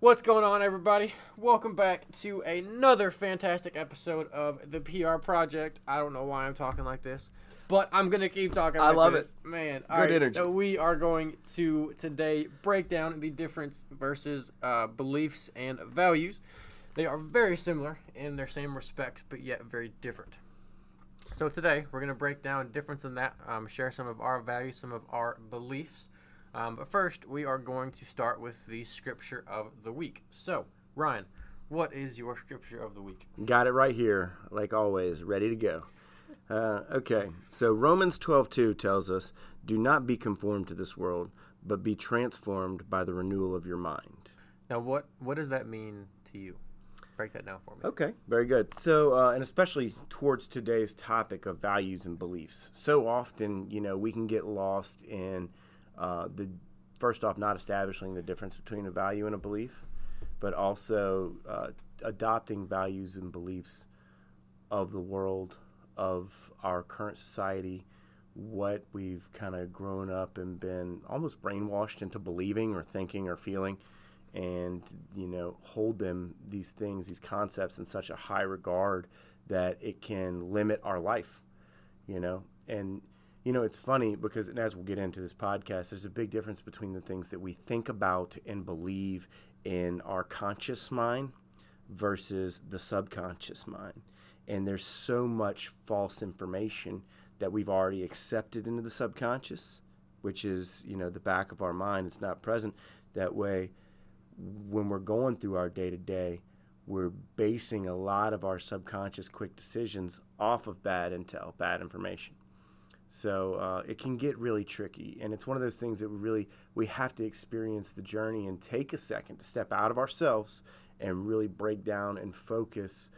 What's going on, everybody? Welcome back to another fantastic episode of the PR Project. I don't know why I'm talking like this, but I'm gonna keep talking. I Like love this. man. Good right, energy. So we are going to today break down the difference versus uh, beliefs and values. They are very similar in their same respect, but yet very different. So today we're gonna break down difference in that, um, share some of our values, some of our beliefs. Um, but first, we are going to start with the scripture of the week. So, Ryan, what is your scripture of the week? Got it right here, like always, ready to go. Uh, okay, so Romans 12:2 tells us, "Do not be conformed to this world, but be transformed by the renewal of your mind." Now, what what does that mean to you? Break that down for me. Okay, very good. So, uh, and especially towards today's topic of values and beliefs. So often, you know, we can get lost in uh, the first off, not establishing the difference between a value and a belief, but also uh, adopting values and beliefs of the world, of our current society, what we've kind of grown up and been almost brainwashed into believing or thinking or feeling and you know hold them these things these concepts in such a high regard that it can limit our life you know? And you know it's funny because and as we'll get into this podcast there's a big difference between the things that we think about and believe in our conscious mind versus the subconscious mind. And there's so much false information that we've already accepted into the subconscious which is you know the back of our mind. It's not present that way. When we're going through our day to day, we're basing a lot of our subconscious quick decisions off of bad intel, bad information. So uh, it can get really tricky, and it's one of those things that we really we have to experience the journey and take a second to step out of ourselves and really break down and focus.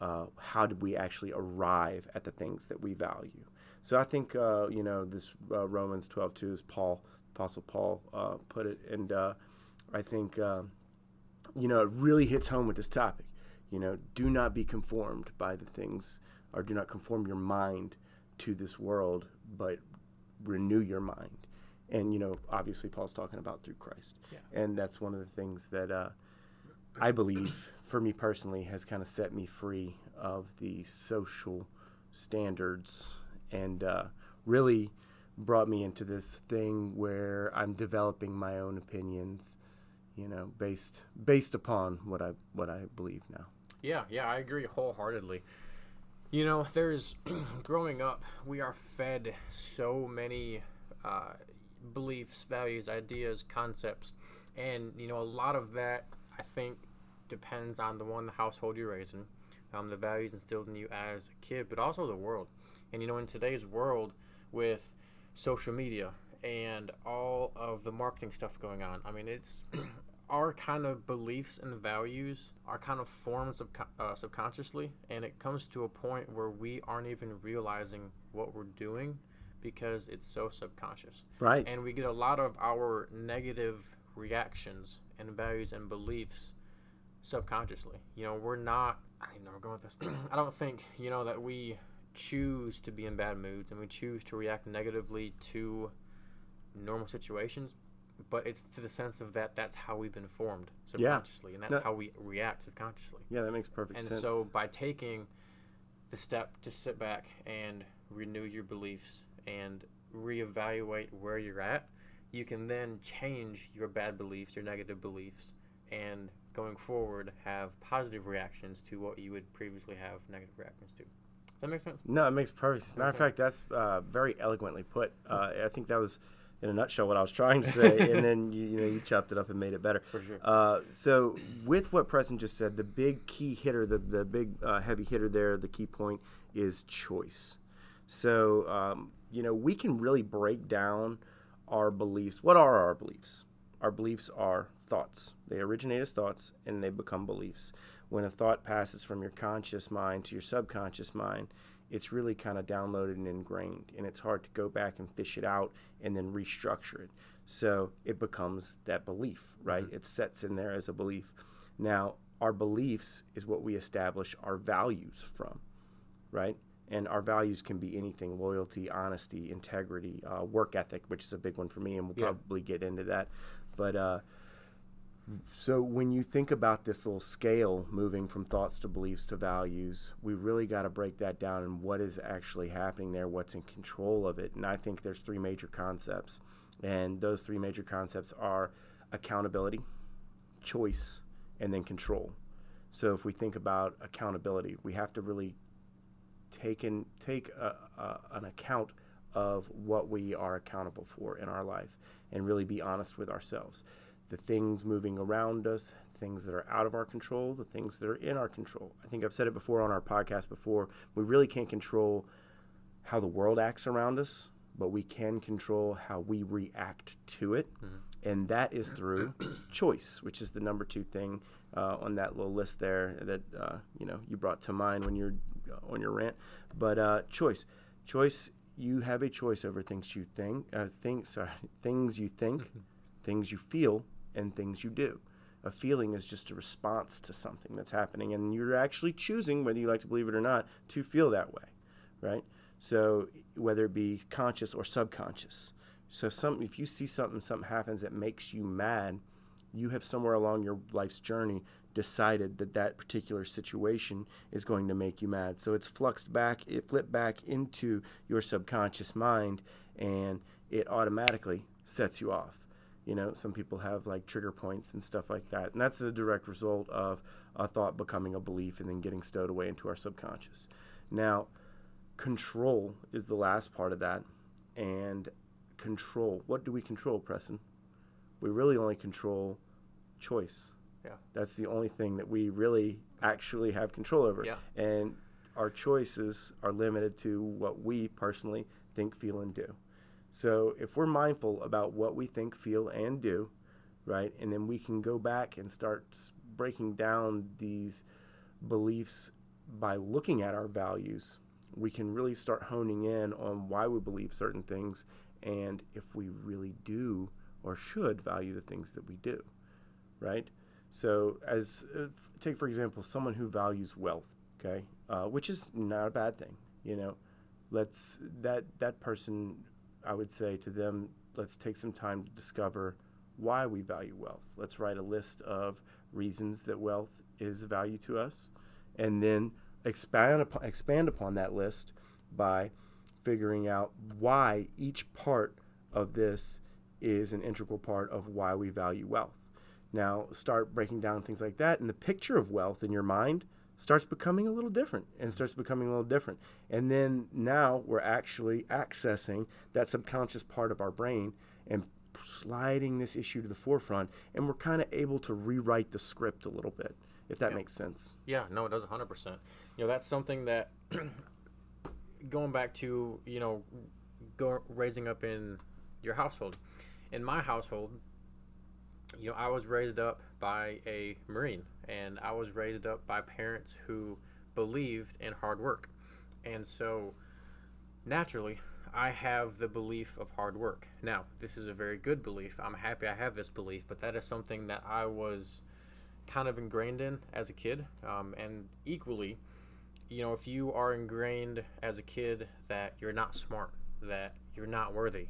Uh, how did we actually arrive at the things that we value? So I think uh, you know this uh, Romans twelve two is Paul Apostle Paul uh, put it, and uh, I think you know it really hits home with this topic. You know, do not be conformed by the things, or do not conform your mind to this world, but renew your mind. And you know, obviously, Paul's talking about through Christ, Yeah. and that's one of the things that uh, I believe, for me personally, has kind of set me free of the social standards and uh, really brought me into this thing where I'm developing my own opinions, you know, based based upon what I what I believe now. Yeah, yeah, I agree wholeheartedly. You know, there's growing up, we are fed so many uh, beliefs, values, ideas, concepts, and you know, a lot of that I think depends on the one the household you're raising, um, the values instilled in you as a kid, but also the world. And you know, in today's world, with social media and all of the marketing stuff going on, I mean, it's our kind of beliefs and values are kind of formed subco- uh, subconsciously, and it comes to a point where we aren't even realizing what we're doing because it's so subconscious. Right. And we get a lot of our negative reactions and values and beliefs subconsciously. You know, we're not, I don't even know where I'm going with this. I don't think, you know, that we choose to be in bad moods and we choose to react negatively to normal situations but it's to the sense of that that's how we've been formed Yeah. subconsciously and that's No. how we react subconsciously yeah, that makes perfect and sense. And so by taking the step to sit back and renew your beliefs and reevaluate where you're at you can then change your bad beliefs your negative beliefs and going forward have positive reactions to what you would previously have negative reactions to does that make sense no, it makes perfect sense. Matter of fact, that's uh, very eloquently put. Uh, I think that was, in a nutshell, what I was trying to say, and then you, you know you chopped it up and made it better. for sure Uh, so with what Preston just said, the big key hitter, the the big uh, heavy hitter there, the key point is choice. So um, you know we can really break down our beliefs. What are our beliefs? Our beliefs are thoughts. They originate as thoughts and they become beliefs. When a thought passes from your conscious mind to your subconscious mind, it's really kind of downloaded and ingrained, and it's hard to go back and fish it out and then restructure it. So it becomes that belief, right? It sets in there as a belief. Now, our beliefs is what we establish our values from, right? And our values can be anything loyalty, honesty, integrity, uh, work ethic, which is a big one for me, and we'll Yeah. probably get into that. But uh, So when you think about this little scale moving from thoughts to beliefs to values, we really got to break that down and what is actually happening there, what's in control of it. And I think there's three major concepts. And those three major concepts are accountability, choice, and then control. So if we think about accountability, we have to really take in, take a, a, an account of what we are accountable for in our life and really be honest with ourselves the things moving around us, things that are out of our control, the things that are in our control. I think I've said it before on our podcast before. We really can't control how the world acts around us, but we can control how we react to it. Mm-hmm. And that is through choice, which is the number two thing uh, on that little list there that uh, you know you brought to mind when you're uh, on your rant. But uh, choice, choice. You have a choice over things you think, uh, things, sorry, things you think, mm-hmm. things you feel, and things you do. A feeling is just a response to something that's happening, and you're actually choosing, whether you like to believe it or not, to feel that way, right? So whether it be conscious or subconscious. So some, if you see something, something happens that makes you mad, you have somewhere along your life's journey decided that that particular situation is going to make you mad. So it's fluxed back, it flipped back into your subconscious mind, and it automatically sets you off. You know, some people have like trigger points and stuff like that. And that's a direct result of a thought becoming a belief and then getting stowed away into our subconscious. Now, control is the last part of that. And control, what do we control, Preston? We really only control choice. Yeah. That's the only thing that we really actually have control over. Yeah. And our choices are limited to what we personally think, feel, and do. So if we're mindful about what we think, feel, and do, right, and then we can go back and start breaking down these beliefs by looking at our values, we can really start honing in on why we believe certain things and if we really do or should value the things that we do, right? So, as uh, take for example, someone who values wealth, okay, uh, which is not a bad thing, you know. Let's that that person I would say to them, let's take some time to discover why we value wealth. Let's write a list of reasons that wealth is of value to us, and then expand upon, expand upon that list by figuring out why each part of this is an integral part of why we value wealth. Now, start breaking down things like that, and the picture of wealth in your mind starts becoming a little different and starts becoming a little different. And then now we're actually accessing that subconscious part of our brain and sliding this issue to the forefront. And we're kind of able to rewrite the script a little bit, if that yeah. makes sense. Yeah, no, it does 100%. You know, that's something that going back to, you know, go, raising up in your household. In my household, you know, I was raised up by a Marine, and I was raised up by parents who believed in hard work. And so, naturally, I have the belief of hard work. Now, this is a very good belief. I'm happy I have this belief, but that is something that I was kind of ingrained in as a kid. Um, and equally, you know, if you are ingrained as a kid that you're not smart, that you're not worthy,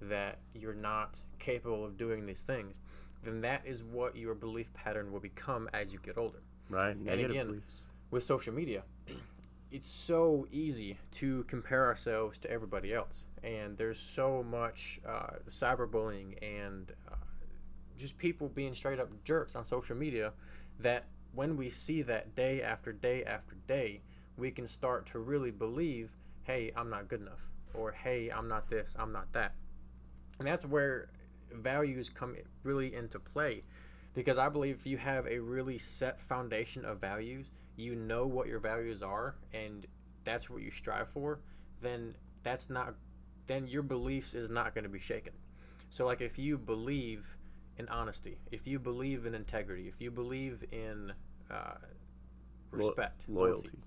that you're not capable of doing these things, then that is what your belief pattern will become as you get older. Right. And again, beliefs. with social media, it's so easy to compare ourselves to everybody else, and there's so much uh, cyberbullying and uh, just people being straight up jerks on social media that when we see that day after day after day, we can start to really believe, hey, I'm not good enough, or hey, I'm not this, I'm not that. And that's where values come really into play because I believe if you have a really set foundation of values, you know what your values are and that's what you strive for, then that's not then your beliefs is not going to be shaken. So like if you believe in honesty, if you believe in integrity, if you believe in uh, respect, Lo- loyalty, loyalty,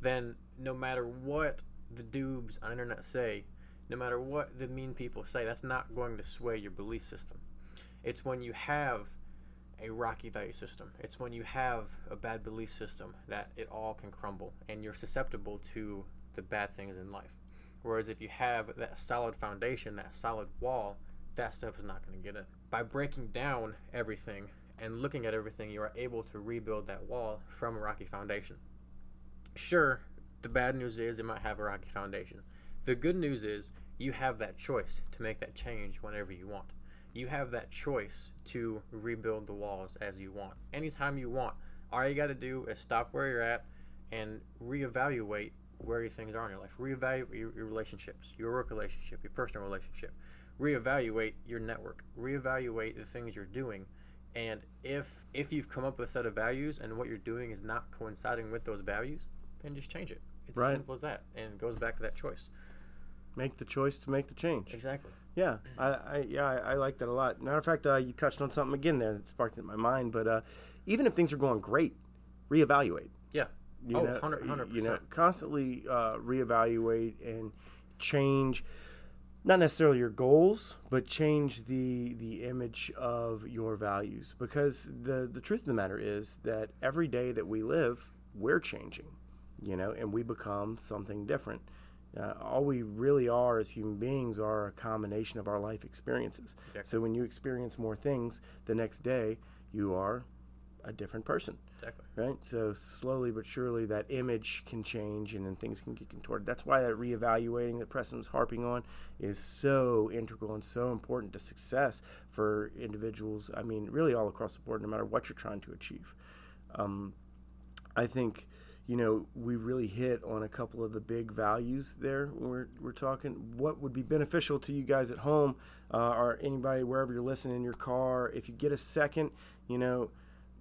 then no matter what the dubs on internet say, no matter what the mean people say, that's not going to sway your belief system. It's when you have a rocky value system, it's when you have a bad belief system that it all can crumble and you're susceptible to the bad things in life. Whereas if you have that solid foundation, that solid wall, that stuff is not going to get in. By breaking down everything and looking at everything, you are able to rebuild that wall from a rocky foundation. Sure, the bad news is it might have a rocky foundation. The good news is you have that choice to make that change whenever you want. You have that choice to rebuild the walls as you want. Anytime you want. All you got to do is stop where you're at and reevaluate where your things are in your life. Reevaluate your, your relationships, your work relationship, your personal relationship. Reevaluate your network. Reevaluate the things you're doing. And if if you've come up with a set of values and what you're doing is not coinciding with those values, then just change it. It's Right. as simple as that. And it goes back to that choice. Make the choice to make the change. Exactly. Yeah, I, I yeah, I, I like that a lot. Matter of fact, uh, you touched on something again there that sparked it in my mind. But uh, even if things are going great, reevaluate. Yeah. You Oh, know, 100 You know, constantly uh, reevaluate and change. Not necessarily your goals, but change the the image of your values. Because the the truth of the matter is that every day that we live, we're changing. You know, and we become something different. Uh, all we really are as human beings are a combination of our life experiences. Exactly. So when you experience more things, the next day you are a different person Exactly. right? So slowly but surely, that image can change, and then things can get contorted. That's why that reevaluating that Preston was harping on is so integral and so important to success for individuals. I mean, really all across the board, no matter what you're trying to achieve. Um, I think you know we really hit on a couple of the big values there when we're, we're talking what would be beneficial to you guys at home uh, or anybody wherever you're listening in your car if you get a second you know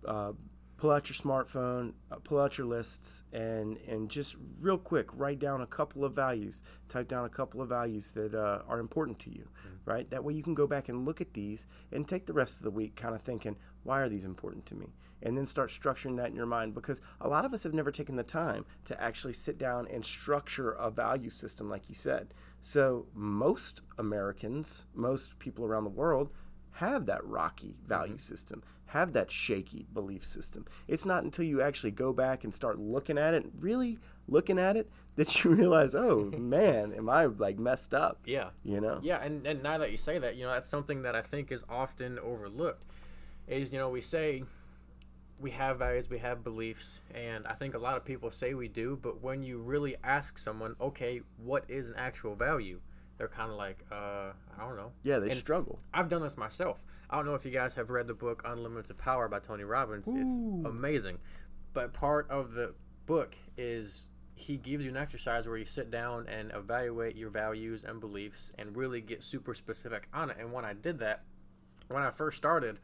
uh, pull out your smartphone, uh, pull out your lists, and and just real quick write down a couple of values. Type down a couple of values that uh, are important to you, right? That way you can go back and look at these and take the rest of the week kind of thinking, why are these important to me? And then start structuring that in your mind because a lot of us have never taken the time to actually sit down and structure a value system, like you said. So most Americans, most people around the world, have that rocky mm-hmm. value system, have that shaky belief system. It's not until you actually go back and start looking at it, really looking at it, that you realize, oh man, am I like messed up? Yeah. You know? Yeah, and, and now that you say that, you know, that's something that I think is often overlooked. Is, you know, we say we have values, we have beliefs, and I think a lot of people say we do, but when you really ask someone, okay, what is an actual value? They're kind of like, uh, I don't know. Yeah, they And struggle. I've done this myself. I don't know if you guys have read the book Unlimited Power by Tony Robbins. It's amazing. But part of the book is he gives you an exercise where you sit down and evaluate your values and beliefs and really get super specific on it. And when I did that, when I first started,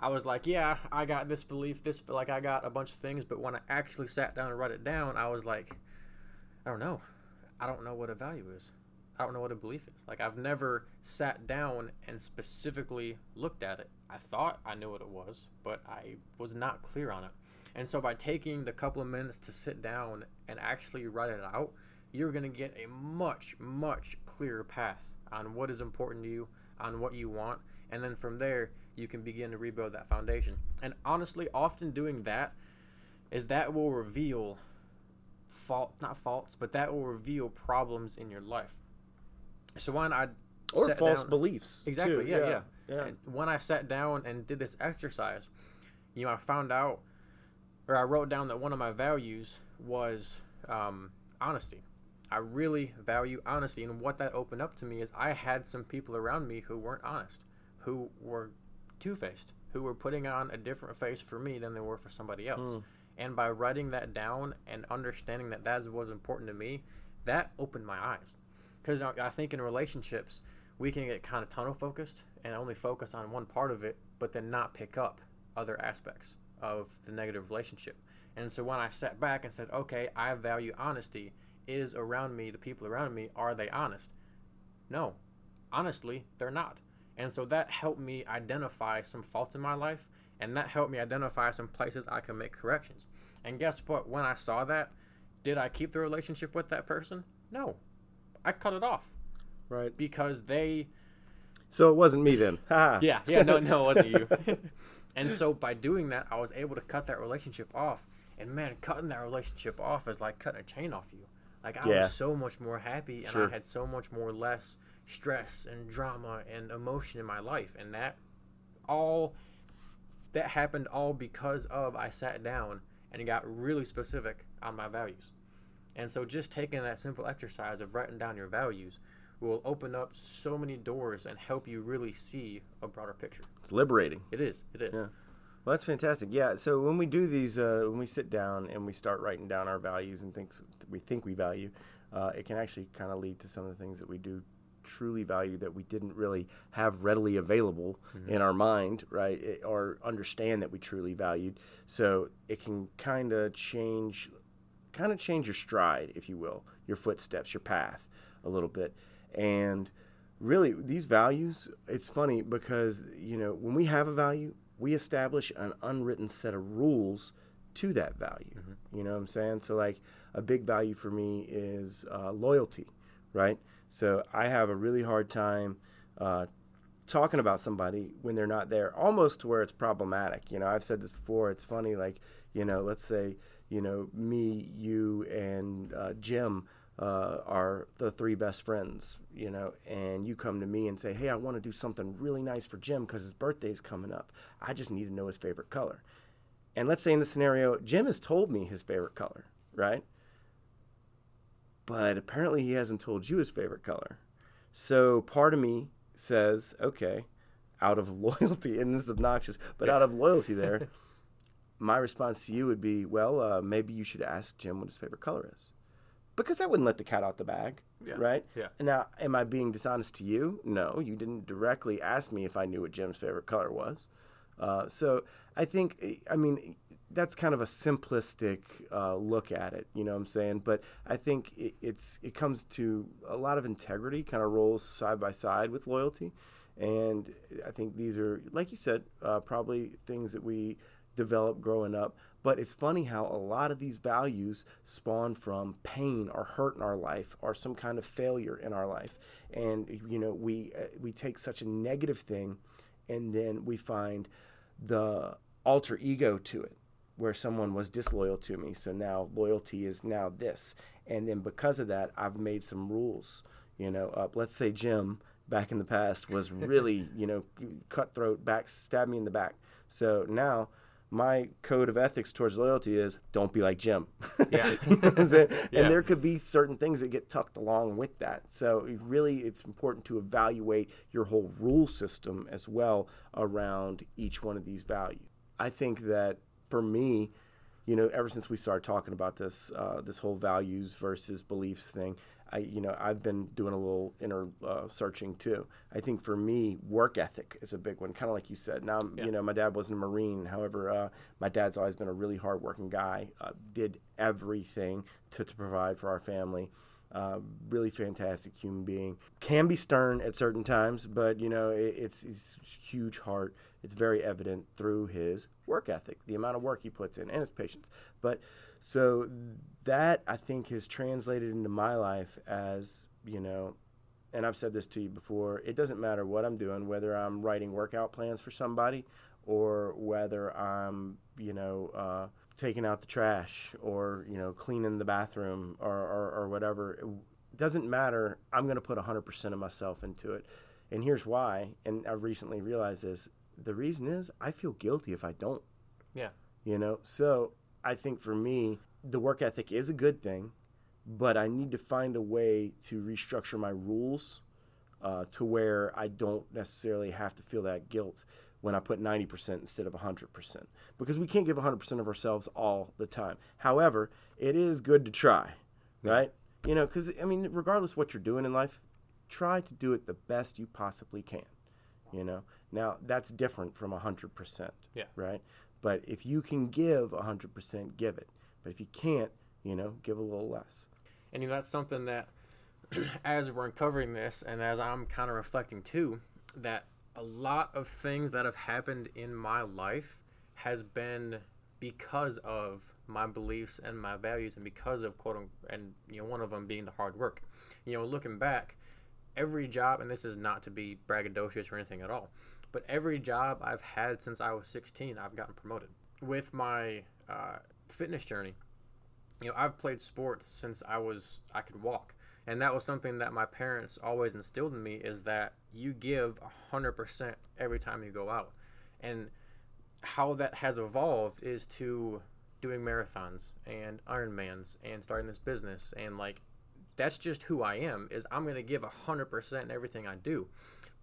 I was like, yeah, I got this belief, this, like I got a bunch of things. But when I actually sat down and wrote it down, I was like, I don't know. I don't know what a value is. I don't know what a belief is. Like I've never sat down and specifically looked at it. I thought I knew what it was, but I was not clear on it. And so by taking the couple of minutes to sit down and actually write it out, you're going to get a much much clearer path on what is important to you, on what you want, and then from there you can begin to rebuild that foundation. And honestly, often doing that is that will reveal fault not faults, but that will reveal problems in your life. So when I Or false down- beliefs. Exactly. too. Yeah, yeah. yeah. And when I sat down and did this exercise, you know, I found out, or I wrote down that one of my values was um, honesty. I really value honesty, and what that opened up to me is I had some people around me who weren't honest, who were two-faced, who were putting on a different face for me than they were for somebody else. Hmm. And by writing that down and understanding that that was important to me, that opened my eyes. Because I I think in relationships, we can get kind of tunnel focused and only focus on one part of it, but then not pick up other aspects of the negative relationship. And so when I sat back and said, okay, I value honesty, is around me, the people around me, are they honest? No. Honestly, they're not. And so that helped me identify some faults in my life, and that helped me identify some places I can make corrections. And guess what? When I saw that, did I keep the relationship with that person? No. I cut it off Right. because they So it wasn't me then. Yeah yeah no no it wasn't you and so by doing that i was able to cut that relationship off and man cutting that relationship off is like cutting a chain off you like i Yeah. was so much more happy and Sure. i had so much more less stress and drama and emotion in my life and that all that happened all because of I sat down and got really specific on my values. And so just taking that simple exercise of writing down your values will open up so many doors and help you really see a broader picture. It's liberating. It is. It is. Yeah. Well, that's fantastic. Yeah. So when we do these, uh, when we sit down and we start writing down our values and things we think we value, uh, it can actually kind of lead to some of the things that we do truly value that we didn't really have readily available mm-hmm. in our mind, right? It, or understand that we truly valued. So it can kind of change, kind of change your stride, if you will, your footsteps, your path a little bit. And really, these values, it's funny because, you know, when we have a value, we establish an unwritten set of rules to that value. Mm-hmm. You know what I'm saying? So, like, a big value for me is uh, loyalty, right? So, I have a really hard time uh, talking about somebody when they're not there, almost to where it's problematic. You know, I've said this before. It's funny, like, you know, let's say, you know, me, you, and uh, Jim uh, are the three best friends, you know, and you come to me and say, hey, I want to do something really nice for Jim because his birthday's coming up. I just need to know his favorite color. And let's say in the scenario, Jim has told me his favorite color, right? But apparently he hasn't told you his favorite color. So part of me says, okay, out of loyalty, and this is obnoxious, but out of loyalty there, my response to you would be, well, uh, maybe you should ask Jim what his favorite color is because I wouldn't let the cat out the bag, yeah. right? Yeah. Now, am I being dishonest to you? No, you didn't directly ask me if I knew what Jim's favorite color was. Uh, so I think, I mean, that's kind of a simplistic uh, look at it, you know what I'm saying? But I think it, it's it comes to a lot of integrity, kind of rolls side by side with loyalty, and I think these are, like you said, uh, probably things that we develop growing up. But it's funny how a lot of these values spawn from pain or hurt in our life or some kind of failure in our life. And, you know, we, uh, we take such a negative thing and then we find the alter ego to it where someone was disloyal to me. So now loyalty is now this. And then because of that, I've made some rules. You know, uh, let's say Jim back in the past was really, you know, cutthroat, back, stab me in the back. So now my code of ethics towards loyalty is don't be like Jim. Yeah. and yeah. there could be certain things that get tucked along with that. So really it's important to evaluate your whole rule system as well around each one of these values. I think that for me, you know, ever since we started talking about this, uh, this whole values versus beliefs thing, I, you know, I've been doing a little inner uh, searching too. I think for me, work ethic is a big one, kind of like you said. Now, yeah. you know, my dad wasn't a Marine. However, uh, my dad's always been a really hardworking guy. Uh, did everything to, to provide for our family. Uh, really fantastic human being. Can be stern at certain times, but you know, it, it's, it's huge heart. It's very evident through his work ethic, the amount of work he puts in, and his patience. But so that I think has translated into my life as, you know, and I've said this to you before, it doesn't matter what I'm doing, whether I'm writing workout plans for somebody or whether I'm, you know, uh, taking out the trash or, you know, cleaning the bathroom or, or, or whatever. It doesn't matter. I'm going to put 100% of myself into it. And here's why. And I recently realized this. The reason is I feel guilty if I don't. Yeah. You know, so I think for me, the work ethic is a good thing, but I need to find a way to restructure my rules uh, to where I don't necessarily have to feel that guilt when I put 90% instead of 100%. Because we can't give 100% of ourselves all the time. However, it is good to try, right? You know, because, I mean, regardless what you're doing in life, try to do it the best you possibly can, you know? Now, that's different from 100%, yeah. right? But if you can give 100%, give it. But if you can't, you know, give a little less. And you know, that's something that, as we're uncovering this, and as I'm kind of reflecting too, that a lot of things that have happened in my life has been because of my beliefs and my values, and because of quote unquote, and you know, one of them being the hard work. You know, looking back, every job, and this is not to be braggadocious or anything at all, but every job I've had since I was 16, I've gotten promoted. With my uh, fitness journey, you know, I've played sports since I was I could walk, and that was something that my parents always instilled in me is that you give 100% every time you go out, and how that has evolved is to doing marathons and Ironmans and starting this business and like that's just who I am is I'm going to give 100% in everything I do.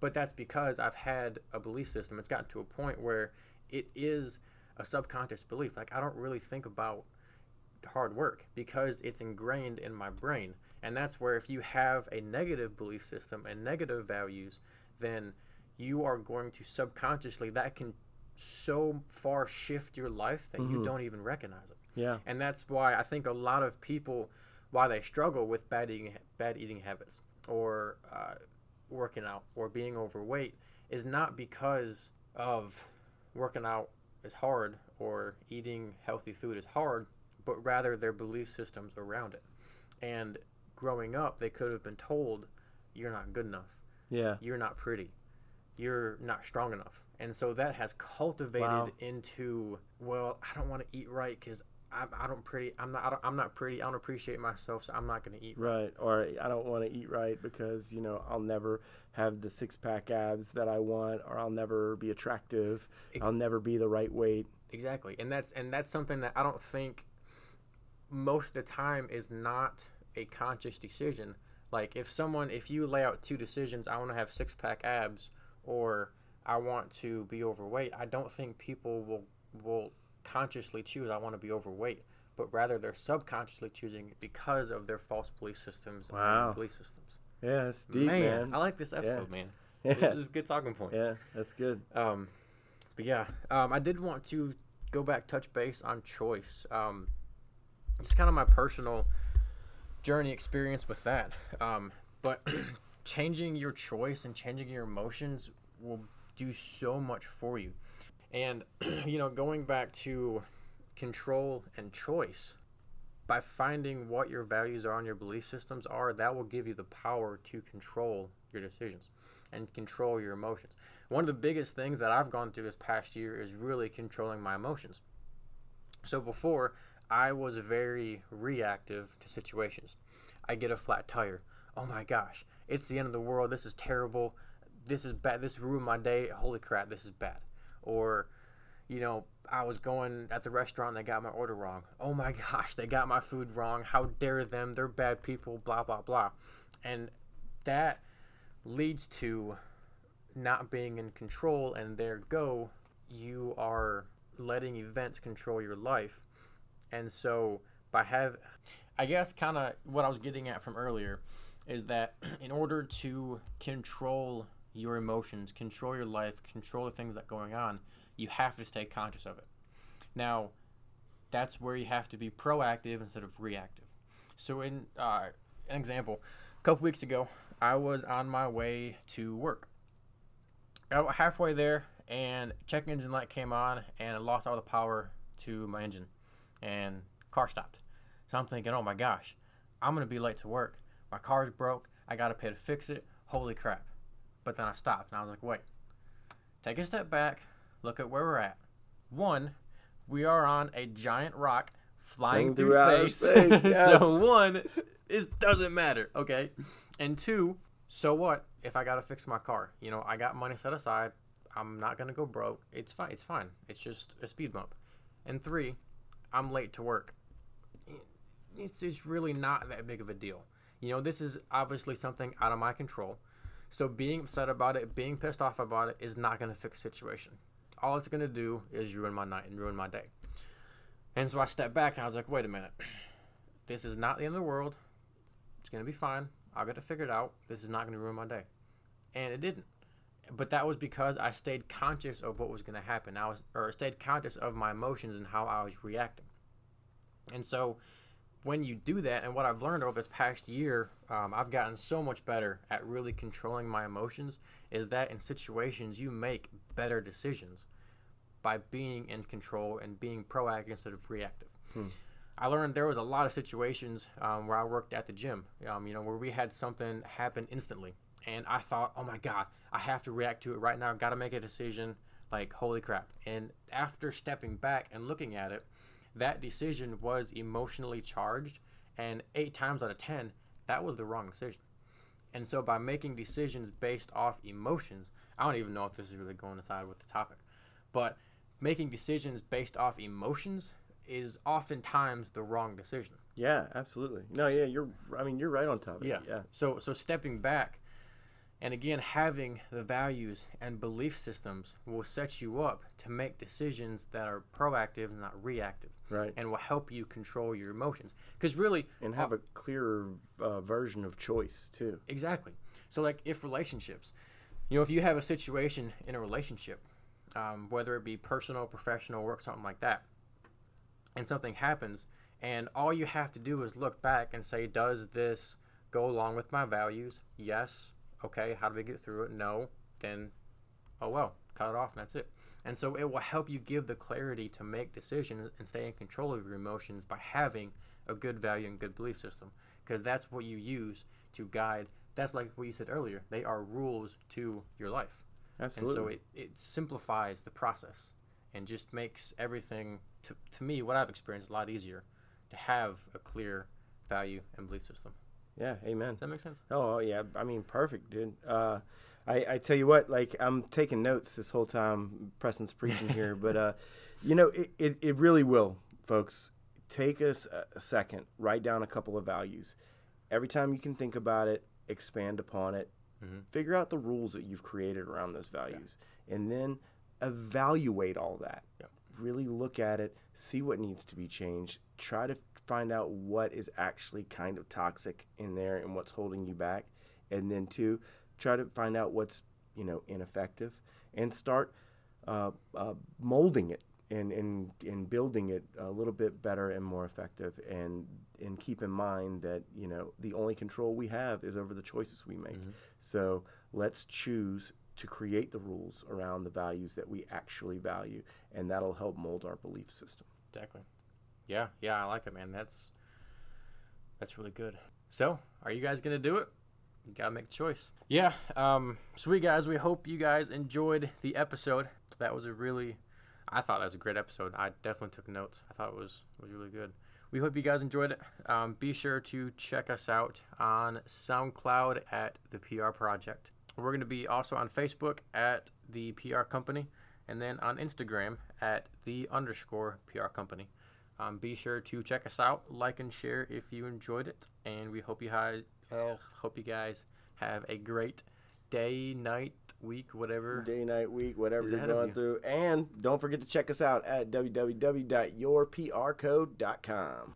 But that's because I've had a belief system. It's gotten to a point where it is a subconscious belief. Like I don't really think about hard work because it's ingrained in my brain. And that's where if you have a negative belief system and negative values, then you are going to subconsciously that can so far shift your life that Mm-hmm. you don't even recognize it. Yeah. And that's why I think a lot of people, why they struggle with bad eating, bad eating habits or uh, working out or being overweight, is not because of working out is hard or eating healthy food is hard, but rather their belief systems around it. And growing up, they could have been told, "You're not good enough. Yeah. You're not pretty. You're not strong enough." And so that has cultivated Wow. into, well, I don't want to eat right because I, I don't pretty. I'm not. I don't, I'm not pretty. I don't appreciate myself, so I'm not going to eat. Right. Right. Or I don't want to eat right because, you know, I'll never have the six pack abs that I want, or I'll never be attractive. Ex- I'll never be the right weight. Exactly, and that's and that's something that I don't think most of the time is not a conscious decision. Like if someone, if you lay out two decisions, I want to have six pack abs, or I want to be overweight. I don't think people will will consciously choose I want to be overweight, but rather they're subconsciously choosing because of their false belief systems Wow. and belief systems. Yeah, it's deep, man. I like this episode, man. Yeah. This is good talking points. Yeah, that's good. Um, but yeah, um, I did want to go back, touch base on choice. Um, it's kind of my personal journey experience with that. Um, but changing your choice and changing your emotions will do so much for you. And, you know, going back to control and choice, by finding what your values are and your belief systems are, that will give you the power to control your decisions and control your emotions. One of the biggest things that I've gone through this past year is really controlling my emotions. So before, I was very reactive to situations. I get a flat tire. Oh my gosh, it's the end of the world. This is terrible. This is bad. This ruined my day. Holy crap, this is bad. Or, you know, I was going at the restaurant and they got my order wrong. Oh my gosh, they got my food wrong. How dare them? They're bad people, blah, blah, blah. And that leads to not being in control, and there go, you are letting events control your life. And so, by have, I guess, kind of what I was getting at from earlier is that in order to control your emotions, control your life, control the things that are going on, you have to stay conscious of it. Now, that's where you have to be proactive instead of reactive. So, in uh, an example, a couple weeks ago, I was on my way to work. About halfway there, and check engine light came on, and I lost all the power to my engine, and car stopped. So I'm thinking, oh my gosh, I'm gonna be late to work. My car's broke. I gotta pay to fix it. Holy crap! But then I stopped, and I was like, wait, take a step back, look at where we're at. One, we are on a giant rock flying through through space. space, yes. so one, it doesn't matter, okay? And two, so what if I gotta fix my car? You know, I got money set aside. I'm not gonna go broke. It's fine. It's fine. It's just a speed bump. And three, I'm late to work. It's it's really not that big of a deal. You know, this is obviously something out of my control. So being upset about it, being pissed off about it, is not gonna fix the situation. All it's gonna do is ruin my night and ruin my day. And so I stepped back and I was like, wait a minute. This is not the end of the world. It's gonna be fine. I'll get it figured out. This is not gonna ruin my day. And it didn't. But that was because I stayed conscious of what was gonna happen. I was or stayed conscious of my emotions and how I was reacting. And so when you do that, and what I've learned over this past year, um, I've gotten so much better at really controlling my emotions. Is that in situations you make better decisions by being in control and being proactive instead of reactive. I learned there was a lot of situations um, where I worked at the gym, um, you know, where we had something happen instantly, and I thought, oh my god, I have to react to it right now. I've got to make a decision. Like holy crap! And after stepping back and looking at it, that decision was emotionally charged, and eight times out of ten, that was the wrong decision. And so by making decisions based off emotions, I don't even know if this is really going aside with the topic, but making decisions based off emotions is oftentimes the wrong decision. Yeah, absolutely. No, yeah, you're. I mean, you're right on top of Yeah. it. Yeah. So so stepping back and again having the values and belief systems will set you up to make decisions that are proactive and not reactive Right. and will help you control your emotions. Cuz really And have a clearer uh, version of choice too. Exactly. So, like, if relationships, you know, if you have a situation in a relationship, um, whether it be personal, professional, work, something like that, and something happens, and all you have to do is look back and say, does this go along with my values? Yes. Okay. How do we get through it? No. Then, oh well, cut it off, and that's it. And so it will help you give the clarity to make decisions and stay in control of your emotions by having a good value and good belief system, because that's what you use to guide. That's like what you said earlier. They are rules to your life. Absolutely. And so it, it simplifies the process and just makes everything, to, to me, what I've experienced, a lot easier to have a clear value and belief system. Yeah. Amen. Does that make sense? Oh yeah, I mean, perfect, dude. Uh, I, I tell you what, like I'm taking notes this whole time. Preston's preaching here, but uh, you know, it, it, it really will, folks. Take us a, a second, write down a couple of values. Every time you can think about it, expand upon it. Mhm. Figure out the rules that you've created around those values, and then evaluate all that. Yep. Really look at it, see what needs to be changed. Try to find out what is actually kind of toxic in there and what's holding you back, and then two, try to find out what's you know ineffective, and start uh, uh, molding it and, and and building it a little bit better and more effective. And and keep in mind that you know the only control we have is over the choices we make. Mhm. So let's choose to create the rules around the values that we actually value, and that'll help mold our belief system. Exactly. Yeah, yeah, I like it, man. That's that's really good. So, are you guys gonna do it? You gotta make a choice. Yeah. Um. Sweet guys. We hope you guys enjoyed the episode. That was a really, I thought that was a great episode. I definitely took notes. I thought it was was really good. We hope you guys enjoyed it. Um, be sure to check us out on SoundCloud at the PR Project. We're going to be also on Facebook at the PR Company, and then on Instagram at the underscore PR Company. Um, be sure to check us out, like and share if you enjoyed it, and we hope you hi- uh, hope you guys have a great day, night, week, whatever. Day, night, week, whatever you're going you. through. And don't forget to check us out at www.yourprcode.com.